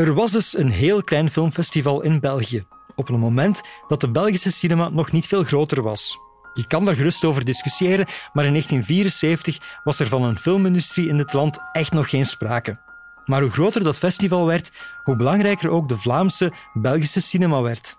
Er was dus een heel klein filmfestival in België, op een moment dat de Belgische cinema nog niet veel groter was. Je kan daar gerust over discussiëren, maar in 1974 was er van een filmindustrie in dit land echt nog geen sprake. Maar hoe groter dat festival werd, hoe belangrijker ook de Vlaamse, Belgische cinema werd.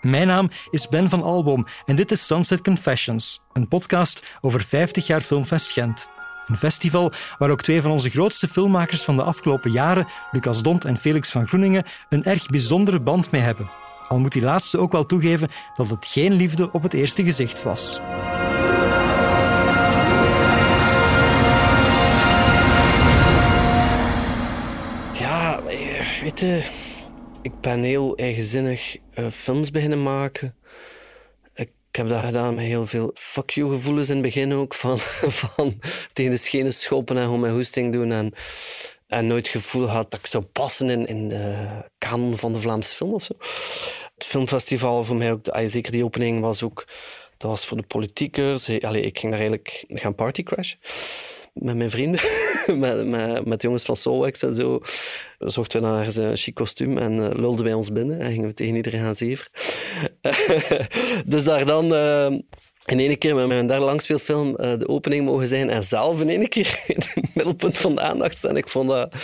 Mijn naam is Ben van Alboom en dit is Sunset Confessions, een podcast over 50 jaar Filmfest Gent. Een festival waar ook twee van onze grootste filmmakers van de afgelopen jaren, Lucas Dont en Felix van Groeningen, een erg bijzondere band mee hebben. Al moet die laatste ook wel toegeven dat het geen liefde op het eerste gezicht was. Ja, eh, weet je, ik ben heel eigenzinnig uh, films beginnen maken. Ik heb dat gedaan met heel veel fuck you gevoelens in het begin ook. Van, van tegen de schenen schoppen en gewoon mijn hoesting doen. En, en nooit het gevoel had dat ik zou passen in, in de kanon van de Vlaamse film of zo. Het filmfestival voor mij ook, zeker die opening was ook... Dat was voor de politiekers. Allee, ik ging daar eigenlijk gaan partycrashen met mijn vrienden, met, met, met jongens van Solwax en zo, zochten we naar een chic kostuum en uh, lulden wij ons binnen en gingen we tegen iedereen gaan zeven. dus daar dan uh, in één keer met mijn derde langspeelfilm uh, de opening mogen zijn en zelf in één keer het middelpunt van de aandacht staan. Ik vond dat,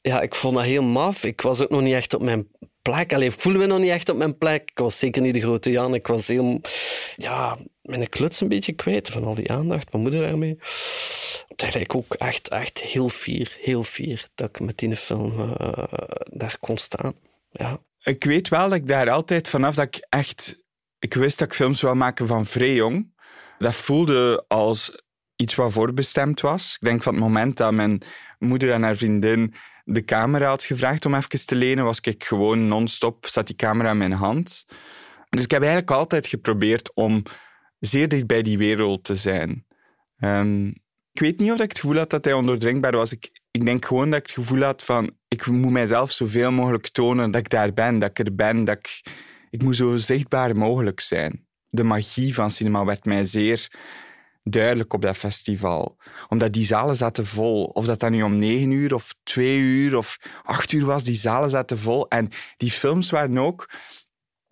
ja, ik vond dat heel maf. Ik was ook nog niet echt op mijn plek. Allee, ik voelde me nog niet echt op mijn plek. Ik was zeker niet de grote Jan. Ik was heel... Ja, mijn kluts een beetje kwijt van al die aandacht. Mijn moeder daarmee. Dat ik ook echt, echt heel fier, heel fier dat ik met die film uh, daar kon staan. Ja. Ik weet wel dat ik daar altijd vanaf dat ik echt... Ik wist dat ik films zou maken van vrij jong. Dat voelde als iets wat voorbestemd was. Ik denk van het moment dat mijn moeder en haar vriendin de camera had gevraagd om even te lenen, was ik gewoon non-stop, zat die camera in mijn hand. Dus ik heb eigenlijk altijd geprobeerd om zeer dicht bij die wereld te zijn. Um, ik weet niet of ik het gevoel had dat hij ondoordringbaar was. Ik, ik denk gewoon dat ik het gevoel had van ik moet mijzelf zoveel mogelijk tonen dat ik daar ben, dat ik er ben, dat ik, ik moet zo zichtbaar mogelijk zijn. De magie van cinema werd mij zeer duidelijk op dat festival. Omdat die zalen zaten vol. Of dat dan nu om negen uur of twee uur of acht uur was, die zalen zaten vol. En die films waren ook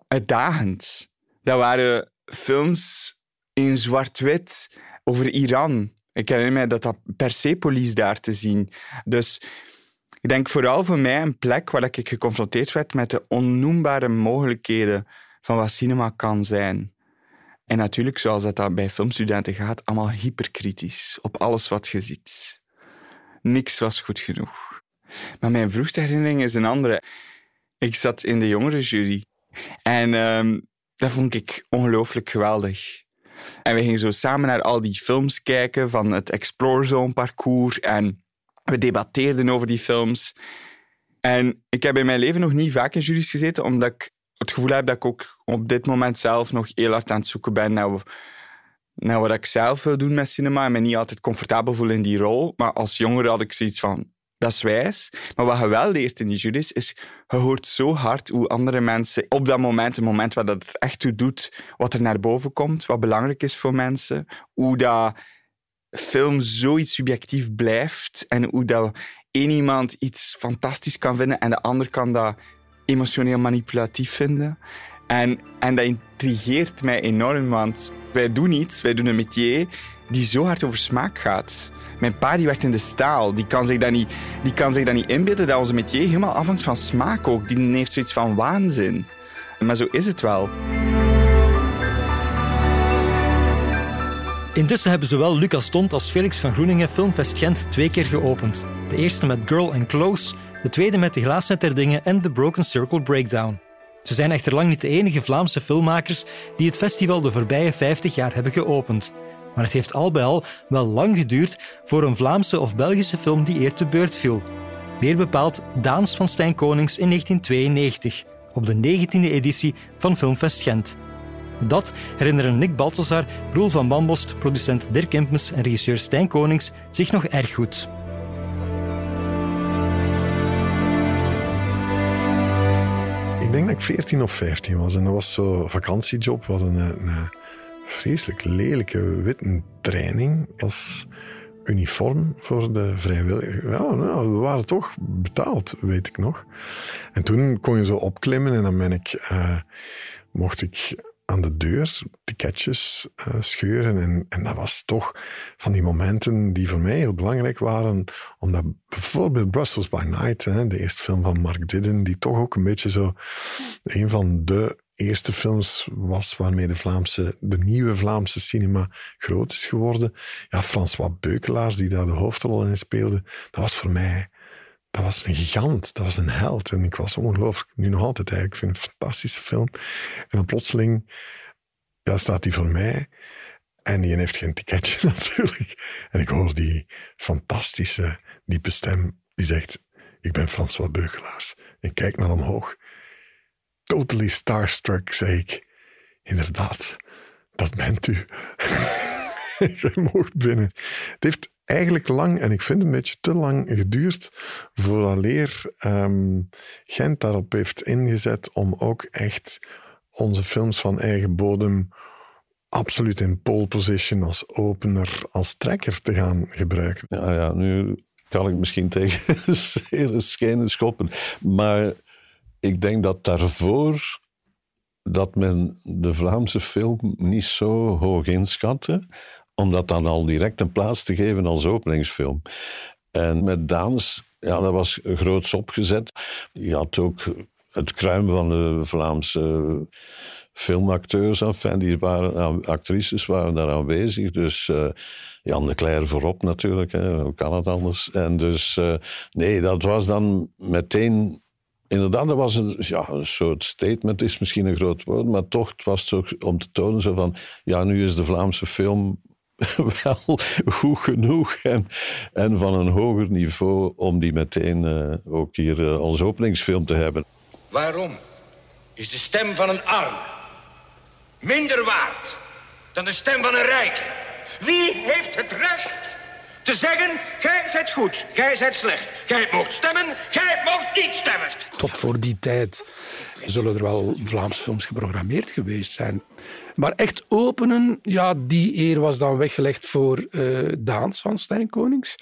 uitdagend. Dat waren films in zwart-wit over Iran. Ik herinner mij dat dat Persepolis daar te zien. Dus ik denk vooral voor mij een plek waar ik geconfronteerd werd met de onnoembare mogelijkheden van wat cinema kan zijn. En natuurlijk, zoals dat bij filmstudenten gaat, allemaal hyperkritisch op alles wat je ziet. Niks was goed genoeg. Maar mijn vroegste herinnering is een andere. Ik zat in de jongerenjury en um, dat vond ik ongelooflijk geweldig. En we gingen zo samen naar al die films kijken van het Explore Zone parcours en we debatteerden over die films. En ik heb in mijn leven nog niet vaak in juries gezeten, omdat ik het gevoel heb dat ik ook op dit moment zelf nog heel hard aan het zoeken ben naar, naar wat ik zelf wil doen met cinema en me niet altijd comfortabel voel in die rol. Maar als jongere had ik zoiets van, dat is wijs. Maar wat je wel leert in die juries, is je hoort zo hard hoe andere mensen op dat moment, een moment waar dat het echt toe doet, wat er naar boven komt, wat belangrijk is voor mensen, hoe dat film zoiets subjectief blijft en hoe dat één iemand iets fantastisch kan vinden en de ander kan dat emotioneel manipulatief vinden. En, en dat intrigeert mij enorm, want wij doen iets, wij doen een métier die zo hard over smaak gaat. Mijn pa die werkt in de staal. Die kan zich dat niet, die kan zich dat niet inbeelden dat onze métier helemaal afhangt van smaak ook. Die heeft zoiets van waanzin. Maar zo is het wel. Intussen hebben zowel Lucas Tont als Felix van Groeningen Filmfest Gent twee keer geopend. De eerste met Girl and Close, de tweede met De Glaasnet der Dingen en The Broken Circle Breakdown. Ze zijn echter lang niet de enige Vlaamse filmmakers die het festival de voorbije 50 jaar hebben geopend. Maar het heeft al bij al wel lang geduurd voor een Vlaamse of Belgische film die eer te beurt viel. Meer bepaald Daans van Stijn Konings in 1992, op de 19e editie van Filmfest Gent. Dat herinneren Nick Balthazar, Roel van Bambost, producent Dirk Impens en regisseur Stijn Konings zich nog erg goed. Denk dat ik 14 of 15 was en dat was zo'n vakantiejob. We hadden een, vreselijk lelijke witte training als uniform voor de vrijwilligers. Ja, nou, we waren toch betaald, weet ik nog. En toen kon je zo opklimmen en dan ben ik, eh, mocht ik aan de deur ticketjes uh, scheuren. En, en dat was toch van die momenten die voor mij heel belangrijk waren. Omdat bijvoorbeeld Brussels by Night, hè, de eerste film van Mark Didden, die toch ook een beetje zo een van de eerste films was waarmee de, Vlaamse, de nieuwe Vlaamse cinema groot is geworden. Ja, François Beukelaars, die daar de hoofdrol in speelde, dat was voor mij dat was een gigant, dat was een held. En ik was ongelooflijk, nu nog altijd eigenlijk, ik vind het een fantastische film. En dan plotseling ja, staat hij voor mij en die heeft geen ticketje natuurlijk. En ik hoor die fantastische, diepe stem die zegt, ik ben François Beukelaars. En ik kijk naar omhoog totally starstruck, zei ik. Inderdaad, dat bent u. Je mocht binnen. Het heeft eigenlijk lang, en ik vind een beetje te lang geduurd, vooraleer um, Gent daarop heeft ingezet om ook echt onze films van eigen bodem absoluut in pole position als opener, als trekker te gaan gebruiken. Ja, ja nu kan ik misschien tegen hele schenen schoppen, maar ik denk dat daarvoor dat men de Vlaamse film niet zo hoog inschatte, om dat dan al direct een plaats te geven als openingsfilm. En met Daans, ja, dat was groots opgezet. Je had ook het kruim van de Vlaamse filmacteurs, enfin, die waren, actrices waren daar aanwezig. Dus uh, Jan de Cler voorop natuurlijk, hè, hoe kan het anders? En dus, uh, nee, dat was dan meteen inderdaad, dat was een, ja, een soort statement, is misschien een groot woord, maar toch het was het om te tonen zo van, ja, nu is de Vlaamse film wel goed genoeg en, en van een hoger niveau om die meteen uh, ook hier uh, als openingsfilm te hebben. Waarom is de stem van een arm minder waard dan de stem van een rijke? Wie heeft het recht te zeggen, jij zijt goed, jij zijt slecht. Jij mocht stemmen, jij mocht niet stemmen. Tot voor die tijd zullen er wel Vlaamse films geprogrammeerd geweest zijn. Maar echt openen, ja, die eer was dan weggelegd voor uh, Daans van Stijn Konings.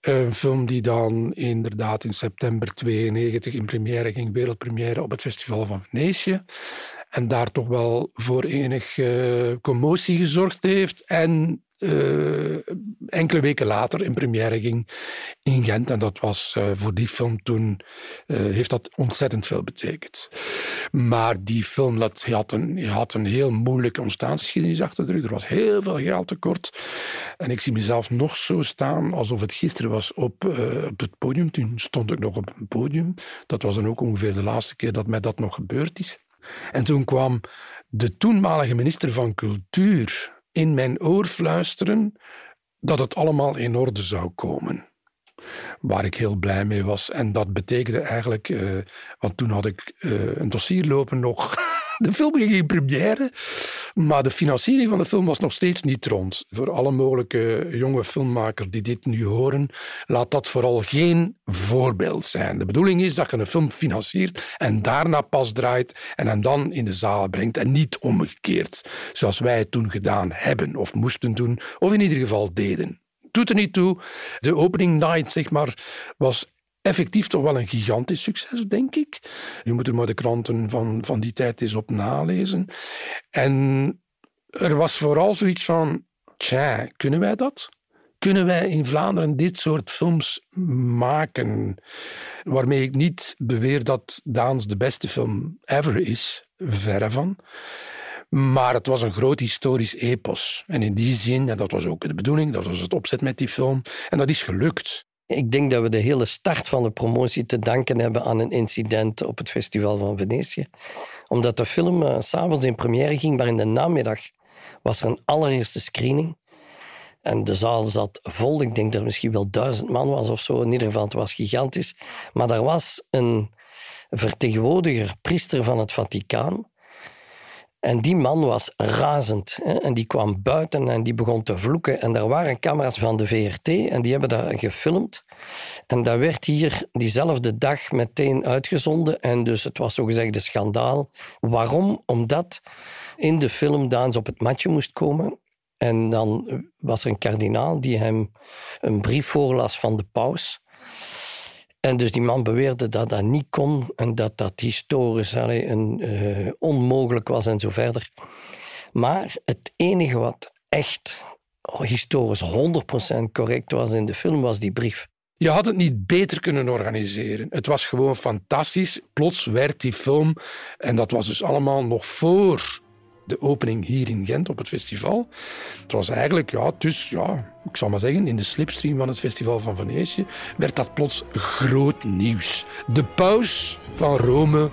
Een film die dan inderdaad in september 92 in première ging, wereldpremière op het Festival van Venetië. En daar toch wel voor enig uh, commotie gezorgd heeft. En uh, enkele weken later in première ging in Gent. En dat was uh, voor die film toen, uh, heeft dat ontzettend veel betekend. Maar die film dat, had, een, had een heel moeilijke ontstaansgeschiedenis achter de rug. Er was heel veel geld tekort. En ik zie mezelf nog zo staan alsof het gisteren was op, op het podium. Toen stond ik nog op een podium. Dat was dan ook ongeveer de laatste keer dat mij dat nog gebeurd is. En toen kwam de toenmalige minister van Cultuur in mijn oor fluisteren dat het allemaal in orde zou komen. Waar ik heel blij mee was. En dat betekende eigenlijk, uh, want toen had ik uh, een dossier lopen nog de film ging in première, maar de financiering van de film was nog steeds niet rond. Voor alle mogelijke jonge filmmakers die dit nu horen, laat dat vooral geen voorbeeld zijn. De bedoeling is dat je een film financiert en daarna pas draait en hem dan in de zaal brengt en niet omgekeerd, zoals wij het toen gedaan hebben of moesten doen, of in ieder geval deden doet er niet toe. De opening night, zeg maar, was effectief toch wel een gigantisch succes, denk ik. Je moet er maar de kranten van, van die tijd eens op nalezen. En er was vooral zoiets van, tja, kunnen wij dat? Kunnen wij in Vlaanderen dit soort films maken? Waarmee ik niet beweer dat Daans de beste film ever is, verre van. Maar het was een groot historisch epos. En in die zin, en dat was ook de bedoeling, dat was het opzet met die film. En dat is gelukt. Ik denk dat we de hele start van de promotie te danken hebben aan een incident op het Festival van Venetië. Omdat de film uh, s'avonds in première ging, maar in de namiddag was er een allereerste screening. En de zaal zat vol. Ik denk dat er misschien wel duizend man was of zo. In ieder geval, het was gigantisch. Maar er was een vertegenwoordiger, priester van het Vaticaan, en die man was razend. Hè? En die kwam buiten en die begon te vloeken. En er waren camera's van de VRT en die hebben dat gefilmd. En dat werd hier diezelfde dag meteen uitgezonden. En dus het was zogezegd een schandaal. Waarom? Omdat in de film Daans op het matje moest komen. En dan was er een kardinaal die hem een brief voorlas van de paus. En dus die man beweerde dat dat niet kon en dat dat historisch allee, een, eh, onmogelijk was en zo verder. Maar het enige wat echt historisch 100% correct was in de film was die brief. Je had het niet beter kunnen organiseren. Het was gewoon fantastisch. Plots werd die film, en dat was dus allemaal nog voor de opening hier in Gent op het festival. Het was eigenlijk, ja, dus, ja, ik zal maar zeggen, in de slipstream van het festival van Venetië werd dat plots groot nieuws. De paus van Rome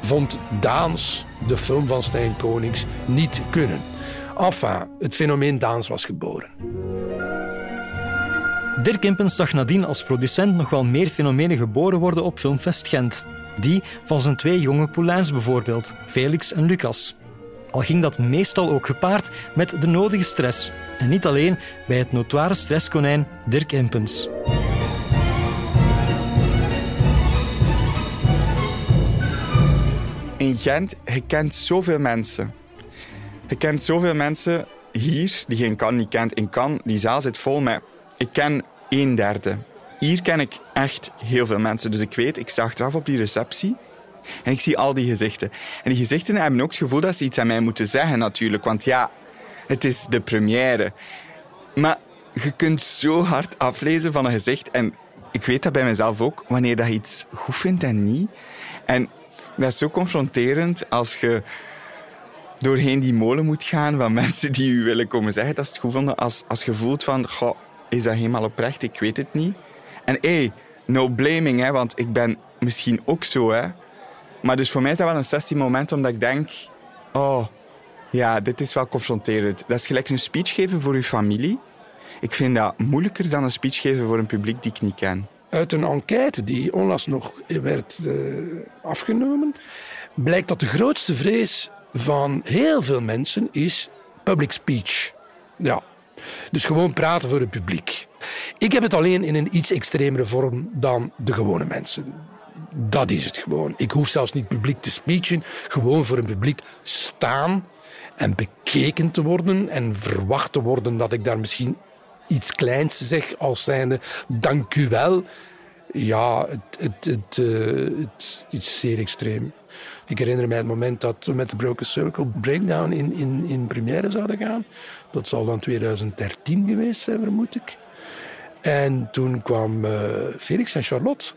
vond Daans, de film van Stijn Konings, niet kunnen. Enfin, het fenomeen Daans was geboren. Dirk Impens zag nadien als producent nog wel meer fenomenen geboren worden op Filmfest Gent. Die van zijn twee jonge poulains bijvoorbeeld, Felix en Lucas. Al ging dat meestal ook gepaard met de nodige stress. En niet alleen bij het notoire stresskonijn Dirk Impens. In Gent, je kent zoveel mensen. Je kent zoveel mensen hier die geen kan niet kent. In kan, die zaal zit vol met... Ik ken een derde. Hier ken ik echt heel veel mensen. Dus ik weet, ik sta achteraf op die receptie en ik zie al die gezichten. En die gezichten hebben ook het gevoel dat ze iets aan mij moeten zeggen natuurlijk. Want ja, het is de première. Maar je kunt zo hard aflezen van een gezicht. En ik weet dat bij mezelf ook, wanneer dat je iets goed vindt en niet. En dat is zo confronterend als je doorheen die molen moet gaan van mensen die u willen komen zeggen dat ze het goed vonden. Als, als je voelt van, is dat helemaal oprecht? Ik weet het niet. En hé, hey, no blaming, hè, want ik ben misschien ook zo. Hè. Maar dus voor mij is dat wel een 16 moment omdat ik denk... Oh, ja, dit is wel confronterend. Dat is gelijk een speech geven voor uw familie. Ik vind dat moeilijker dan een speech geven voor een publiek die ik niet ken. Uit een enquête die onlangs nog werd uh, afgenomen, blijkt dat de grootste vrees van heel veel mensen is public speech. Ja, dus gewoon praten voor het publiek. Ik heb het alleen in een iets extremere vorm dan de gewone mensen. Dat is het gewoon. Ik hoef zelfs niet publiek te speechen. Gewoon voor een publiek staan en bekeken te worden en verwacht te worden dat ik daar misschien iets kleins zeg als zijnde dank u wel. Ja, het, het, het, het is zeer extreem. Ik herinner mij het moment dat we met de Broken Circle Breakdown in, in, in première zouden gaan. Dat zal dan 2013 geweest zijn, vermoed ik. En toen kwam uh, Felix en Charlotte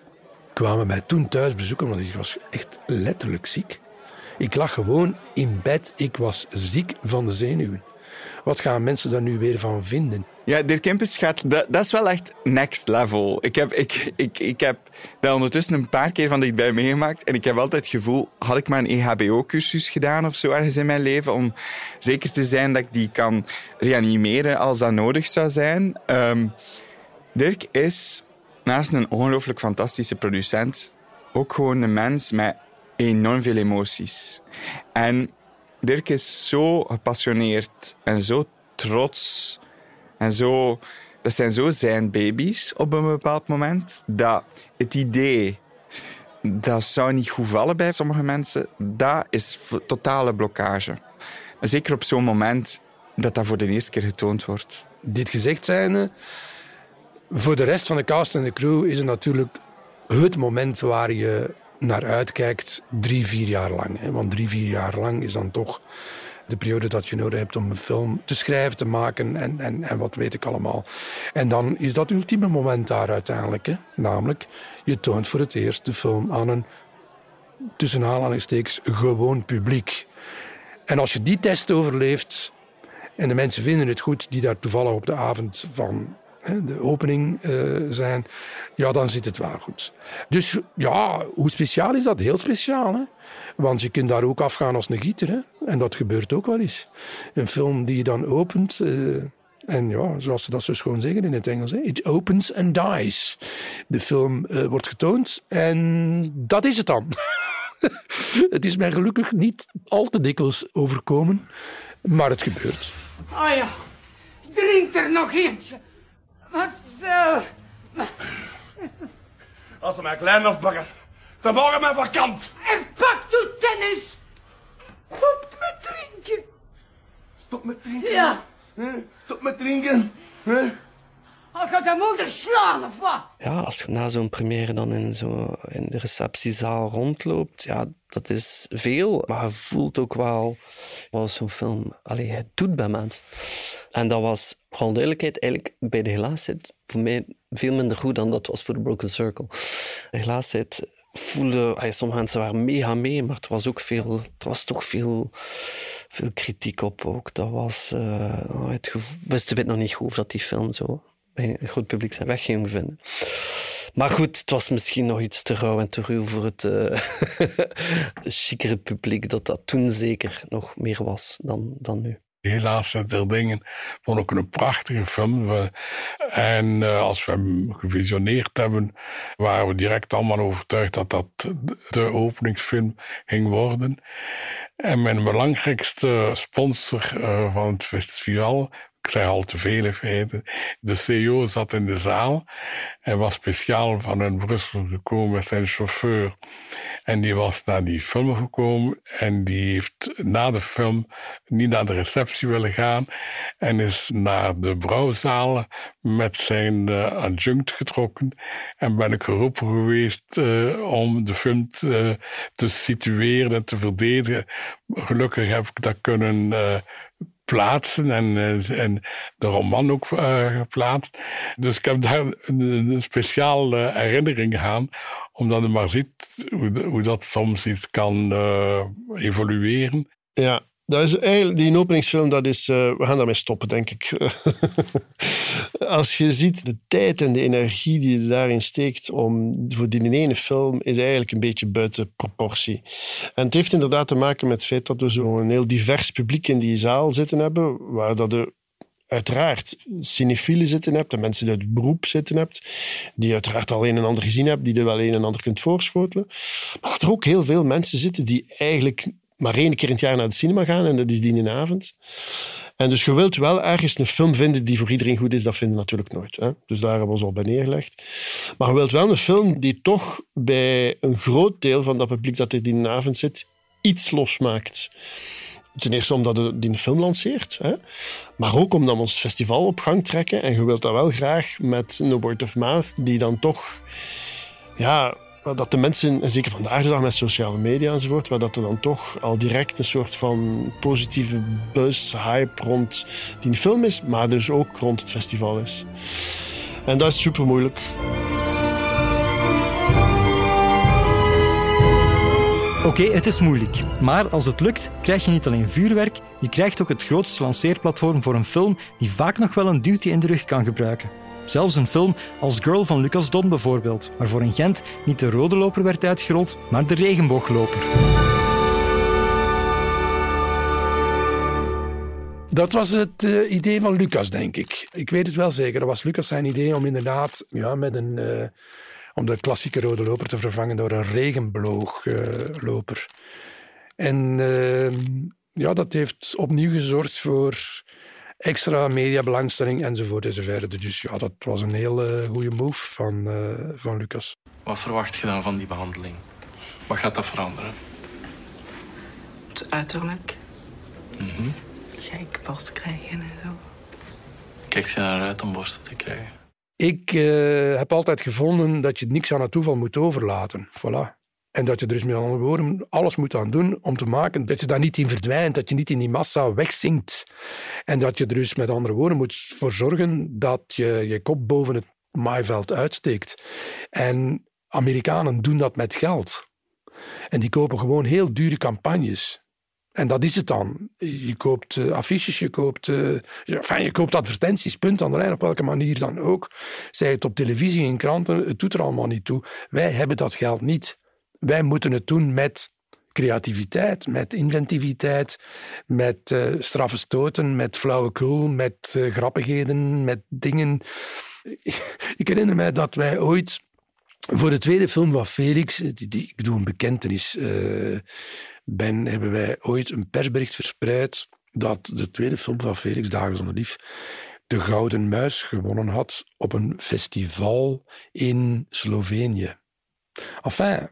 kwamen mij toen thuis bezoeken, want ik was echt letterlijk ziek. Ik lag gewoon in bed. Ik was ziek van de zenuwen. Wat gaan mensen daar nu weer van vinden? Ja, Dirk Kempis gaat... Dat, is wel echt next level. Ik heb, ik, ik, ik heb dat ondertussen een paar keer van dichtbij meegemaakt. En ik heb altijd het gevoel, had ik maar een EHBO-cursus gedaan of zo ergens in mijn leven, om zeker te zijn dat ik die kan reanimeren als dat nodig zou zijn. Um, Dirk is naast een ongelooflijk fantastische producent ook gewoon een mens met enorm veel emoties. En Dirk is zo gepassioneerd en zo trots en zo. Dat zijn zo zijn baby's op een bepaald moment. Dat het idee dat zou niet goed vallen bij sommige mensen, dat is totale blokkage. zeker op zo'n moment dat dat voor de eerste keer getoond wordt. Dit gezegd zijnde, voor de rest van de cast en de crew is het natuurlijk het moment waar je naar uitkijkt drie, vier jaar lang. Hè? Want drie, vier jaar lang is dan toch de periode dat je nodig hebt om een film te schrijven, te maken en, en, en wat weet ik allemaal. En dan is dat ultieme moment daar uiteindelijk. Hè? Namelijk, je toont voor het eerst de film aan een, tussen aanhalingstekens, gewoon publiek. En als je die test overleeft en de mensen vinden het goed die daar toevallig op de avond van de opening uh, zijn, ja, dan zit het wel goed. Dus ja, hoe speciaal is dat? Heel speciaal. Hè? Want je kunt daar ook afgaan als een gieter. Hè? En dat gebeurt ook wel eens. Een film die je dan opent. Uh, en ja, zoals ze dat zo schoon zeggen in het Engels. Hè? It opens and dies. De film wordt getoond en dat is het dan. het is mij gelukkig niet al te dikwijls overkomen, maar het gebeurt. Ah ja, drink er nog eentje. Marcel. Als ze mij klein afpakken, dan mogen mij vakant. En pak toe tennis. Stop met drinken. Stop met drinken? Ja. Stop met drinken. Al gaat de moeder slaan of wat? Ja, als je na zo'n première dan in, zo, in de receptiezaal rondloopt, ja, dat is veel. Maar je voelt ook wel wat zo'n film allee, het doet bij mensen. En dat was, alle duidelijkheid, eigenlijk bij de Helaasheid voor mij veel minder goed dan dat was voor de Broken Circle. De Helaasheid voelde, sommige mensen waren mega mee, maar het was ook veel, het was toch veel, veel kritiek op ook. Dat was, uh, het gevoel, wisten we nog niet goed of dat die film zo groot publiek zijn weg ging vinden. Maar goed, het was misschien nog iets te rauw en te ruw voor het uh, chicere publiek, dat dat toen zeker nog meer was dan, dan nu. Helaas der dingen vond ik een prachtige film. En uh, als we hem gevisioneerd hebben, waren we direct allemaal overtuigd dat dat de openingsfilm ging worden. En mijn belangrijkste sponsor uh, van het festival ik zeg al te veel. De CEO zat in de zaal. Hij was speciaal vanuit Brussel gekomen met zijn chauffeur. En die was naar die film gekomen. En die heeft na de film niet naar de receptie willen gaan. En is naar de brouwzaal met zijn uh, adjunct getrokken. En ben ik geroepen geweest uh, om de film te, te, situeren en te verdedigen. Gelukkig heb ik dat kunnen plaatsen en, eh, en de roman ook uh, geplaatst. Dus ik heb daar een, speciale herinnering aan, omdat je maar ziet hoe, dat soms iets kan uh, evolueren. Ja, dat is eigenlijk, die openingsfilm, dat is, uh, we gaan daarmee stoppen, denk ik. Als je ziet de tijd en de energie die je daarin steekt om, voor die ene film, is eigenlijk een beetje buiten proportie. En het heeft inderdaad te maken met het feit dat we zo'n heel divers publiek in die zaal zitten hebben, waar dat de uiteraard cinefielen zitten hebt en mensen die uit het beroep zitten hebt, die uiteraard al een en ander gezien hebben, die er wel een en ander kunt voorschotelen. Maar dat er ook heel veel mensen zitten die eigenlijk maar één keer in het jaar naar de cinema gaan en dat is die in avond. En dus je wilt wel ergens een film vinden die voor iedereen goed is, dat vinden natuurlijk nooit. Hè? Dus daar hebben we ons al bij neergelegd. Maar je wilt wel een film die toch bij een groot deel van dat publiek dat er die avond zit, iets losmaakt. Ten eerste omdat die een film lanceert, hè? maar ook omdat we ons festival op gang trekken. En je wilt dat wel graag met No Word of Mouth, die dan toch ja, dat de mensen, en zeker vandaag de dag met sociale media enzovoort, waar dat er dan toch al direct een soort van positieve buzz, hype rond die film is, maar dus ook rond het festival is. En dat is super moeilijk. Oké, het is moeilijk. Maar als het lukt, krijg je niet alleen vuurwerk, je krijgt ook het grootste lanceerplatform voor een film die vaak nog wel een duwtje in de rug kan gebruiken. Zelfs een film als Girl van Lucas Don bijvoorbeeld, waarvoor in Gent niet de rode loper werd uitgerold, maar de regenboogloper. Dat was het uh, idee van Lucas, denk ik. Ik weet het wel zeker. Dat was Lucas zijn idee om inderdaad ja, met een, uh, om de klassieke rode loper te vervangen door een regenboogloper. Uh, en ehm, ja, dat heeft opnieuw gezorgd voor extra mediabelangstelling enzovoort enzovoort. Dus ja, dat was een hele uh, goede move van, uh, van Lucas. Wat verwacht je dan van die behandeling? Wat gaat dat veranderen? Het uiterlijk. Mm -hmm. Gek borst krijgen en zo. Kijkt je naar uit om borsten te krijgen? Ik uh, heb altijd gevonden dat je niks aan het toeval moet overlaten. Voilà. En dat je er dus met andere woorden alles moet aan doen om te maken dat je daar niet in verdwijnt, dat je niet in die massa wegzinkt. En dat je er dus met andere woorden moet voor zorgen dat je je kop boven het maaiveld uitsteekt. En Amerikanen doen dat met geld. En die kopen gewoon heel dure campagnes. En dat is het dan. Je koopt uh, affiches, je koopt, enfin, je koopt advertenties, punt aan de lijn, op welke manier dan ook. Zij het op televisie, in kranten, het doet er allemaal niet toe. Wij hebben dat geld niet. Wij moeten het doen met creativiteit, met inventiviteit, met uh, straffe stoten, met flauwekul, met uh, grappigheden, met dingen. Ik herinner mij dat wij ooit voor de tweede film van Felix, die, die, ik bedoel een bekentenis, uh, ben, hebben wij ooit een persbericht verspreid dat de tweede film van Felix, Dagen zonder Lief, de Gouden Muis gewonnen had op een festival in Slovenië. Enfin,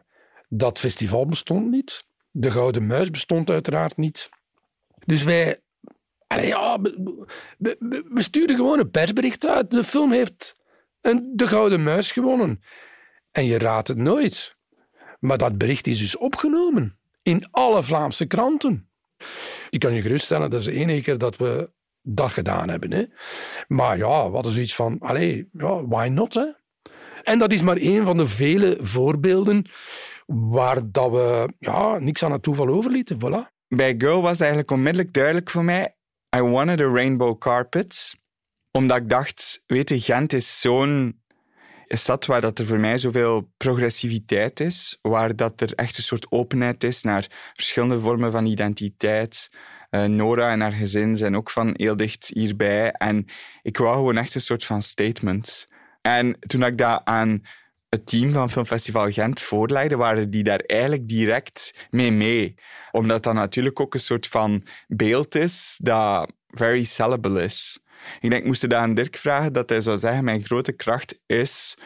dat festival bestond niet. De Gouden Muis bestond uiteraard niet. Dus wij ja, we, sturen gewoon een persbericht uit. De film heeft de Gouden Muis gewonnen. En je raadt het nooit. Maar dat bericht is dus opgenomen in alle Vlaamse kranten. Ik kan je geruststellen, dat is de keer dat we dat gedaan hebben. Hè. Maar ja, wat is iets van, allee, ja, why not? Hè? En dat is maar één van de vele voorbeelden waar dat we ja, niks aan het toeval overlieten. Voilà. Bij Girl was het eigenlijk onmiddellijk duidelijk voor mij, I wanted a rainbow carpet. Omdat ik dacht, weet je, Gent is zo'n stad waar dat er voor mij zoveel progressiviteit is, waar dat er echt een soort openheid is naar verschillende vormen van identiteit. Uh, Nora en haar gezin zijn ook van heel dicht hierbij. En ik wou gewoon echt een soort van statement. En toen ik dat aan het team van Filmfestival Gent voorlegde, waren die daar eigenlijk direct mee mee. Omdat dat natuurlijk ook een soort van beeld is dat very sellable is. Ik denk, moesten daar aan Dirk vragen, dat hij zou zeggen, mijn grote kracht is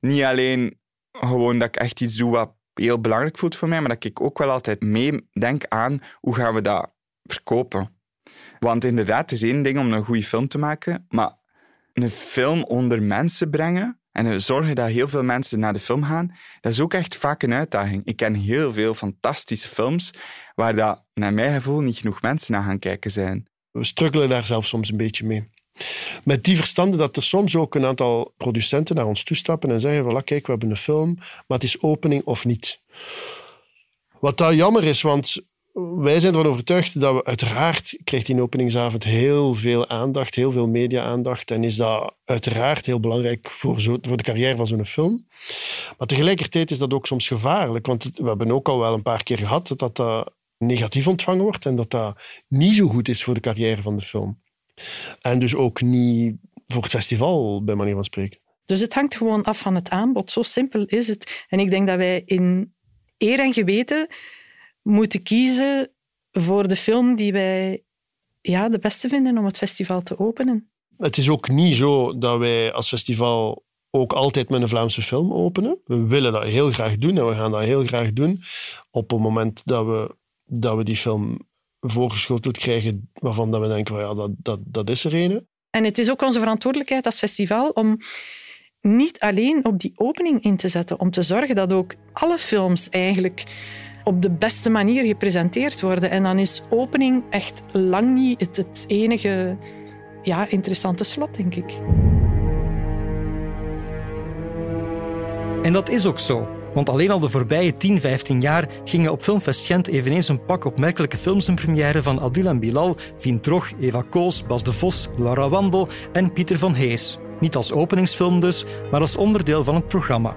niet alleen gewoon dat ik echt iets doe wat heel belangrijk voelt voor mij, maar dat ik ook wel altijd meedenk aan hoe gaan we dat verkopen. Want inderdaad, het is één ding om een goede film te maken, maar een film onder mensen brengen en zorgen dat heel veel mensen naar de film gaan, dat is ook echt vaak een uitdaging. Ik ken heel veel fantastische films waar dat, naar mijn gevoel, niet genoeg mensen naar gaan kijken zijn. We struggelen daar zelf soms een beetje mee. Met die verstande dat er soms ook een aantal producenten naar ons toestappen en zeggen: voilà, kijk, we hebben een film, maar het is opening of niet. Wat daar jammer is, want wij zijn ervan overtuigd dat we uiteraard krijgt die openingsavond heel veel aandacht, heel veel media-aandacht. En is dat uiteraard heel belangrijk voor, zo, voor de carrière van zo'n film. Maar tegelijkertijd is dat ook soms gevaarlijk. Want we hebben ook al wel een paar keer gehad dat dat negatief ontvangen wordt en dat dat niet zo goed is voor de carrière van de film. En dus ook niet voor het festival, bij manier van spreken. Dus het hangt gewoon af van het aanbod. Zo simpel is het. En ik denk dat wij in eer en geweten moeten kiezen voor de film die wij ja, de beste vinden om het festival te openen. Het is ook niet zo dat wij als festival ook altijd met een Vlaamse film openen. We willen dat heel graag doen en we gaan dat heel graag doen op het moment dat we, dat we die film voorgeschoteld krijgen waarvan dat we denken, van, ja, dat, dat, dat is er een. En het is ook onze verantwoordelijkheid als festival om niet alleen op die opening in te zetten, om te zorgen dat ook alle films eigenlijk op de beste manier gepresenteerd worden. En dan is opening echt lang niet het, enige ja, interessante slot, denk ik. En dat is ook zo. Want alleen al de voorbije 10, 15 jaar gingen op Filmfest Gent eveneens een pak opmerkelijke films in première van Adil en Bilal, Vien Trog, Eva Koos, Bas de Vos, Laura Wandel en Pieter van Hees. Niet als openingsfilm dus, maar als onderdeel van het programma.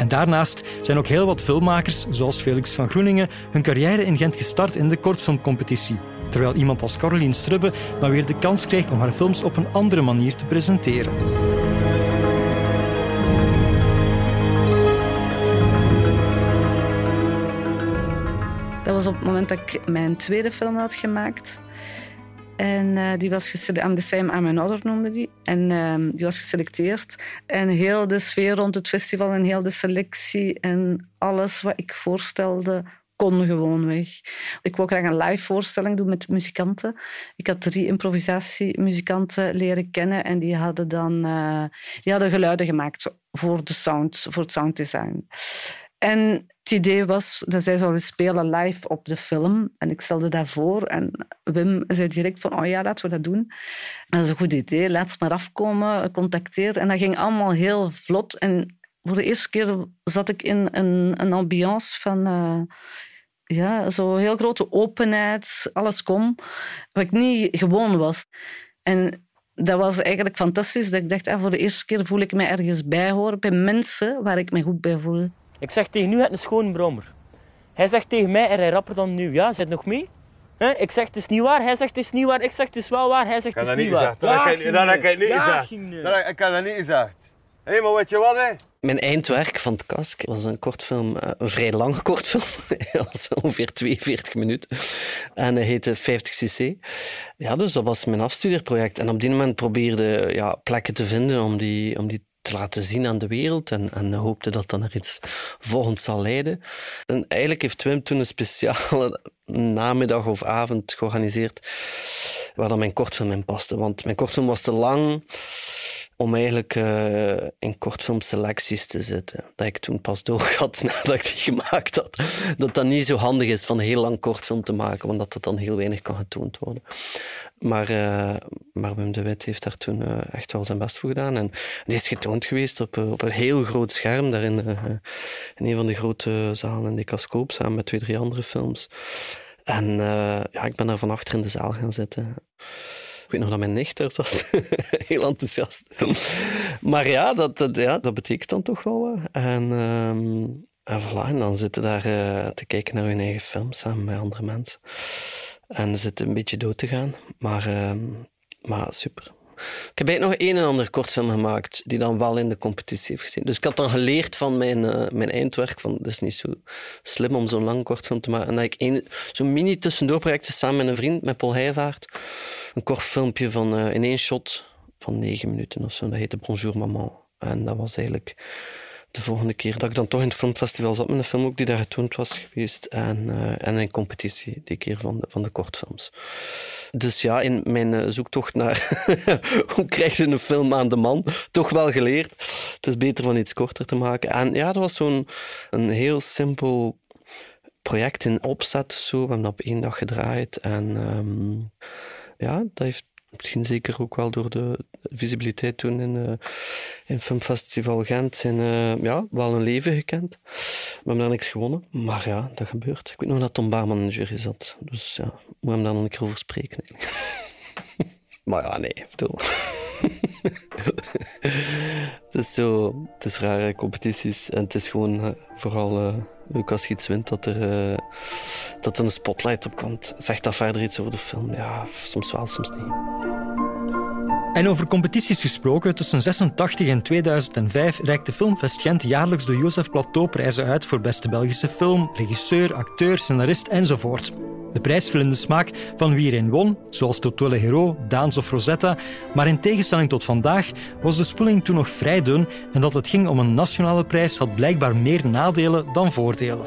En daarnaast zijn ook heel wat filmmakers, zoals Felix van Groeningen, hun carrière in Gent gestart in de kortfilmcompetitie. Terwijl iemand als Caroline Strubbe dan weer de kans kreeg om haar films op een andere manier te presenteren. Dat was op het moment dat ik mijn tweede film had gemaakt. En uh, die was geselecteerd, the same, I'm another noemde die. En uh, die was geselecteerd. En heel de sfeer rond het festival en heel de selectie en alles wat ik voorstelde, kon gewoon weg. Ik wou graag een live voorstelling doen met muzikanten. Ik had drie improvisatiemuzikanten leren kennen en die hadden dan uh, die hadden geluiden gemaakt voor, de sound, voor het sounddesign. En het idee was dat zij zouden spelen live op de film. En ik stelde dat voor. En Wim zei direct van, oh ja, laten we dat doen. Dat is een goed idee, laat ze maar afkomen, contacteer. En dat ging allemaal heel vlot. En voor de eerste keer zat ik in een, een ambiance van... Uh, ja, zo heel grote openheid, alles kon, wat ik niet gewoon was. En dat was eigenlijk fantastisch, dat ik dacht, ah, voor de eerste keer voel ik me ergens bij horen, bij mensen waar ik me goed bij voel. Ik zeg tegen nu het een schoon brommer. Hij zegt tegen mij, en hij rapper dan nu. Ja, zit nog mee? He? Ik zeg het is niet waar, hij zegt het is niet waar, ik zeg het is wel waar, hij zegt het is niet waar. Dat heb ik niet gezegd. Ik kan dat niet gezegd. Hé, maar weet je wat, hè? Mijn eindwerk van het Kask was een kortfilm, eh, een vrij lange kortfilm. dat was ongeveer 42 minuten. En hij heette 50cc. Ja, dus dat was mijn afstudeerproject. En op die moment probeerde ja, plekken te vinden om die, om die te laten zien aan de wereld en, en hoopte dat dan naar iets volgends zal leiden. En eigenlijk heeft Wim toen een speciale namiddag of avond georganiseerd waar dan mijn kortfilm in paste. Want mijn kortfilm was te lang om eigenlijk uh, in kortfilmselecties te zitten. Dat ik toen pas doorgehad nadat ik die gemaakt had. Dat dat niet zo handig is van heel lang kortfilm te maken, omdat dat dan heel weinig kan getoond worden. Maar, uh, maar Wim de Wit heeft daar toen uh, echt wel zijn best voor gedaan. En die is getoond geweest op, op een heel groot scherm, daar in, in een van de grote zalen in de Cascoop, samen met twee, drie andere films. En ja, ik ben daar van achter in de zaal gaan zitten. Ik weet nog dat mijn nicht daar zat. Heel enthousiast. maar ja dat, dat, ja, dat betekent dan toch wel wat. En, um, en, voilà, en dan zitten daar uh, te kijken naar hun eigen film samen met andere mensen. En zitten een beetje dood te gaan. Maar, um, maar super. Ik heb nog een en ander kortfilm gemaakt die dan wel in de competitie heeft gezien. Dus ik had dan geleerd van mijn, uh, mijn eindwerk van het is niet zo slim om zo'n lang kortfilm te maken. En dat ik zo'n mini tussendoorprojectje samen met een vriend, met Paul Heijvaart, een kort filmpje van uh, in één shot van negen minuten of zo. Dat heette Bonjour Maman. En dat was eigenlijk de volgende keer dat ik dan toch in het filmfestival zat met een film ook die daar getoond was geweest. En, uh, en een competitie, die keer van de, van de kortfilms. Dus ja, in mijn uh, zoektocht naar hoe krijg je een film aan de man, toch wel geleerd. Het is beter van iets korter te maken. En ja, dat was zo'n een heel simpel project in opzet. Zo. We hebben dat op één dag gedraaid. En um, ja, dat heeft misschien zeker ook wel door de visibiliteit toen in, uh, in Filmfestival Gent in, uh, ja, wel een leven gekend. We hebben daar niks gewonnen, maar ja, dat gebeurt. Ik weet nog dat Tom Baarman in de jury zat, dus ja, moet hem daar nog een keer over spreken. maar ja, nee, het is zo, het is rare competities en het is gewoon uh, vooral leuk als je iets wint dat er, dat er een spotlight op komt. Zegt dat verder iets over de film? Ja, soms wel, soms niet. En over competities gesproken, tussen 86 en 2005 reikte Filmfest Gent jaarlijks de Jozef Plateauprijzen uit voor beste Belgische film, regisseur, acteur, scenarist enzovoort. De prijs viel in de smaak van wie erin won, zoals Totole Hero, Daans of Rosetta, maar in tegenstelling tot vandaag was de spoeling toen nog vrij dun en dat het ging om een nationale prijs had blijkbaar meer nadelen dan voordelen.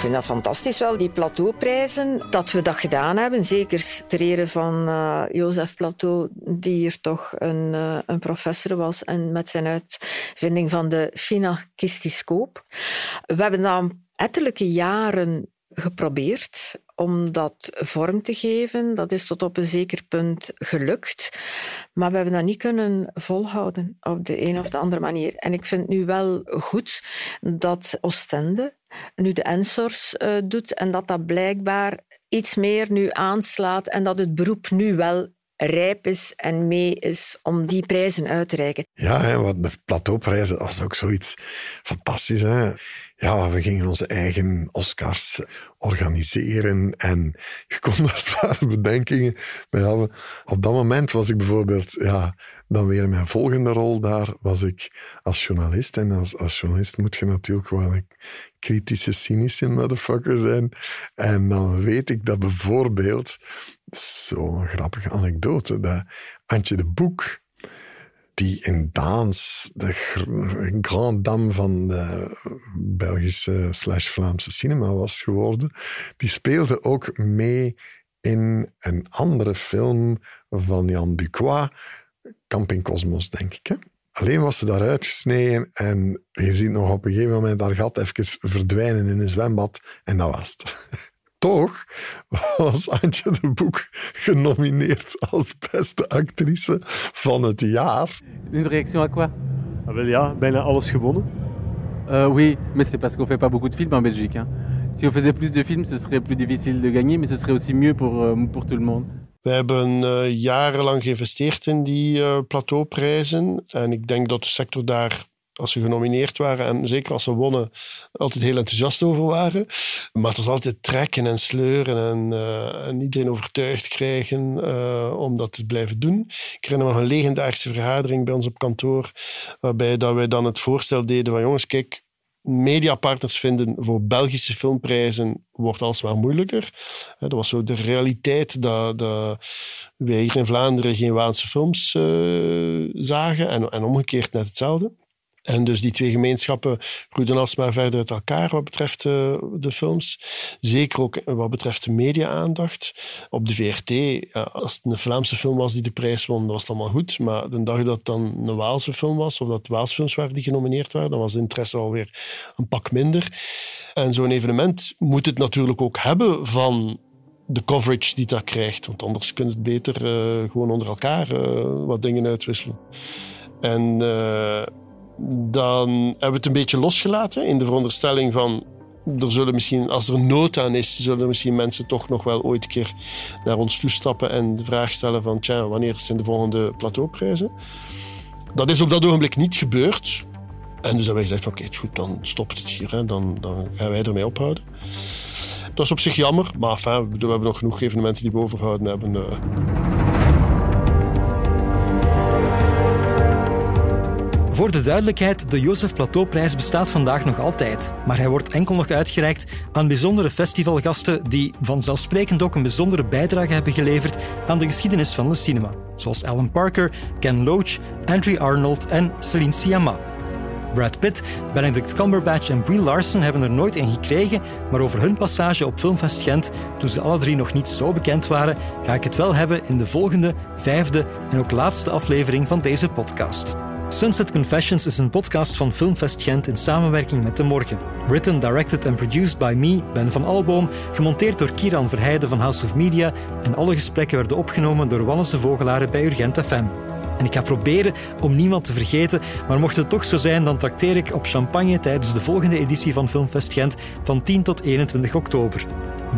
Vind dat fantastisch wel, die plateauprijzen, dat we dat gedaan hebben. Zeker ter ere van uh, Jozef Plateau, die hier toch een, uh, een professor was en met zijn uitvinding van de finakistiscoop. We hebben dan ettelijke jaren geprobeerd om dat vorm te geven. Dat is tot op een zeker punt gelukt. Maar we hebben dat niet kunnen volhouden op de een of de andere manier. En ik vind nu wel goed dat Oostende nu de Ensors uh, doet en dat dat blijkbaar iets meer nu aanslaat en dat het beroep nu wel rijp is en mee is om die prijzen uit te reiken. Ja, want de plateauprijzen was ook zoiets fantastisch. Hè? Ja, we gingen onze eigen Oscars organiseren en je kon daar zware bedenkingen bij hebben. Op dat moment was ik bijvoorbeeld, ja, dan weer mijn volgende rol daar, was ik als journalist. En als, als journalist moet je natuurlijk wel een kritische, cynische motherfucker zijn. En dan weet ik dat bijvoorbeeld, zo'n grappige anekdote, dat Antje de Boek die in Daans de grand dame van de Belgische slash Vlaamse cinema was geworden, die speelde ook mee in een andere film van Jan Ducois, Camping Cosmos, denk ik. Hè? Alleen was ze daar uitgesneden en je ziet nog op een gegeven moment haar gat even verdwijnen in een zwembad en dat was het. Toch was Antje de Boek genomineerd als beste actrice van het jaar. Une réaction à quoi ah, wel ja, bijna alles gewonnen. Uh, oui, mais c'est parce qu'on fait pas beaucoup de films en Belgique. Hein. Si on faisait plus de films, ce serait plus difficile de gagner, mais ce serait aussi mieux pour, uh, pour tout le monde. We hebben uh, jarenlang geïnvesteerd in die uh, plateauprijzen. En ik denk dat de sector daar als ze genomineerd waren en zeker als ze wonnen, altijd heel enthousiast over waren. Maar het was altijd trekken en sleuren en, uh, en iedereen overtuigd krijgen uh, om dat te blijven doen. Ik herinner me nog een legendarische vergadering bij ons op kantoor, waarbij dat wij dan het voorstel deden van jongens, kijk, mediapartners vinden voor Belgische filmprijzen wordt alsmaar moeilijker. Dat was zo de realiteit dat, wij hier in Vlaanderen geen Waanse films uh, zagen en, en omgekeerd net hetzelfde. En dus die twee gemeenschappen groeiden alsmaar verder uit elkaar wat betreft uh, de films. Zeker ook wat betreft de media-aandacht. Op de VRT, als het een Vlaamse film was die de prijs won, was het allemaal goed. Maar de dag dat het dan een Waalse film was, of dat Waalse films waren die genomineerd waren, dan was interesse alweer een pak minder. En zo'n evenement moet het natuurlijk ook hebben van de coverage die dat krijgt. Want anders kun je het beter uh, gewoon onder elkaar uh, wat dingen uitwisselen. En dan hebben we het een beetje losgelaten in de veronderstelling van er zullen misschien, als er nood aan is, zullen misschien mensen toch nog wel ooit een keer naar ons toestappen en de vraag stellen van wanneer zijn de volgende plateauprijzen? Dat is op dat ogenblik niet gebeurd. En dus hebben wij gezegd oké, goed, dan stopt het hier. Hè. Dan, dan gaan wij ermee ophouden. Dat is op zich jammer, maar enfin, we hebben nog genoeg evenementen die we overhouden hebben. Voor de duidelijkheid, de Jozef Plateauprijs bestaat vandaag nog altijd. Maar hij wordt enkel nog uitgereikt aan bijzondere festivalgasten die vanzelfsprekend ook een bijzondere bijdrage hebben geleverd aan de geschiedenis van de cinema. Zoals Alan Parker, Ken Loach, Andrew Arnold en Celine Sciamma. Brad Pitt, Benedict Cumberbatch en Brie Larson hebben er nooit een gekregen, maar over hun passage op Filmfest Gent, toen ze alle drie nog niet zo bekend waren, ga ik het wel hebben in de volgende, vijfde en ook laatste aflevering van deze podcast. Sunset Confessions is een podcast van Filmfest Gent in samenwerking met De Morgen. Written, directed and produced by me, Ben van Alboom, gemonteerd door Kieran Verheijden van House of Media en alle gesprekken werden opgenomen door Wannes de Vogelaren bij Urgent FM. En ik ga proberen om niemand te vergeten, maar mocht het toch zo zijn, dan trakteer ik op champagne tijdens de volgende editie van Filmfest Gent van 10 tot 21 oktober.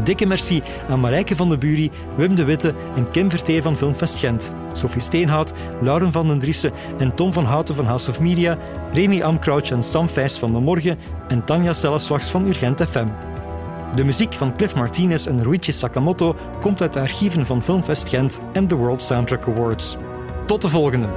Dikke merci aan Marijke van de Bury, Wim de Witte en Kim Vertee van Filmfest Gent, Sophie Steenhout, Lauren van den Driessen en Tom van Houten van House of Media, Remy Amcrouch en Sam Vijs van De Morgen en Tanja Selleswachts van Urgent FM. De muziek van Cliff Martinez en Ruichi Sakamoto komt uit de archieven van Filmfest Gent en de World Soundtrack Awards. Tot de volgende!